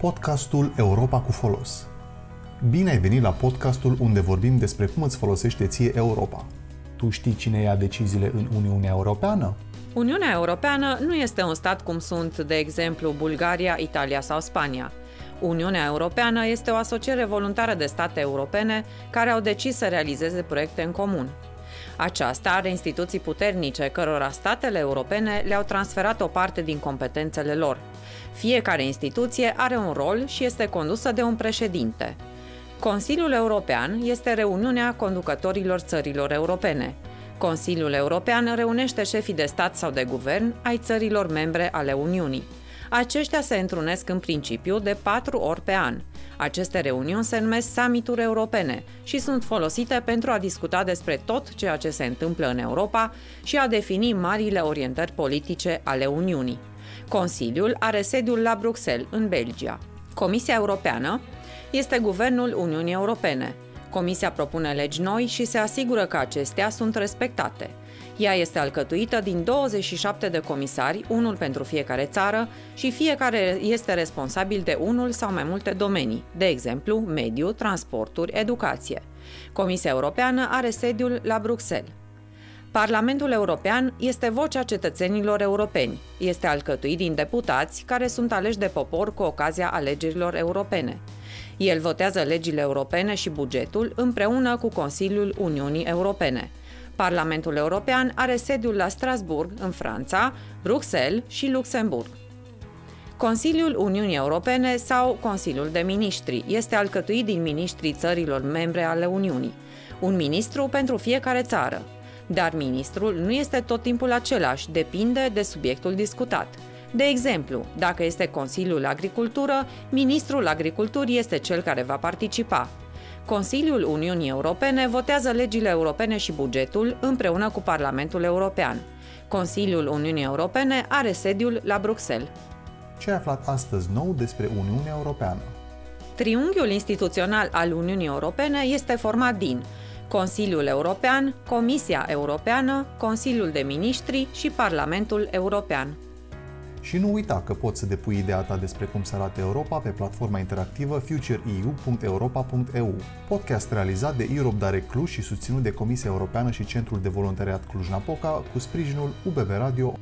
podcastul Europa cu folos. Bine ai venit la podcastul unde vorbim despre cum îți folosește ție Europa. Tu știi cine ia deciziile în Uniunea Europeană? Uniunea Europeană nu este un stat cum sunt, de exemplu, Bulgaria, Italia sau Spania. Uniunea Europeană este o asociere voluntară de state europene care au decis să realizeze proiecte în comun. Aceasta are instituții puternice, cărora statele europene le-au transferat o parte din competențele lor. Fiecare instituție are un rol și este condusă de un președinte. Consiliul European este reuniunea conducătorilor țărilor europene. Consiliul European reunește șefii de stat sau de guvern ai țărilor membre ale Uniunii. Aceștia se întrunesc în principiu de patru ori pe an. Aceste reuniuni se numesc summituri europene și sunt folosite pentru a discuta despre tot ceea ce se întâmplă în Europa și a defini marile orientări politice ale Uniunii. Consiliul are sediul la Bruxelles, în Belgia. Comisia Europeană este guvernul Uniunii Europene. Comisia propune legi noi și se asigură că acestea sunt respectate. Ea este alcătuită din 27 de comisari, unul pentru fiecare țară, și fiecare este responsabil de unul sau mai multe domenii, de exemplu, mediu, transporturi, educație. Comisia Europeană are sediul la Bruxelles. Parlamentul European este vocea cetățenilor europeni. Este alcătuit din deputați care sunt aleși de popor cu ocazia alegerilor europene. El votează legile europene și bugetul împreună cu Consiliul Uniunii Europene. Parlamentul European are sediul la Strasburg, în Franța, Bruxelles și Luxemburg. Consiliul Uniunii Europene sau Consiliul de Ministri este alcătuit din ministrii țărilor membre ale Uniunii, un ministru pentru fiecare țară. Dar ministrul nu este tot timpul același, depinde de subiectul discutat. De exemplu, dacă este Consiliul Agricultură, ministrul Agriculturii este cel care va participa. Consiliul Uniunii Europene votează legile europene și bugetul împreună cu Parlamentul European. Consiliul Uniunii Europene are sediul la Bruxelles. Ce ai aflat astăzi nou despre Uniunea Europeană? Triunghiul instituțional al Uniunii Europene este format din Consiliul European, Comisia Europeană, Consiliul de Ministri și Parlamentul European. Și nu uita că poți să depui ideea ta despre cum să arate Europa pe platforma interactivă futureeu.europa.eu, podcast realizat de Europe Direct Cluj și susținut de Comisia Europeană și Centrul de Voluntariat Cluj-Napoca cu sprijinul UBB Radio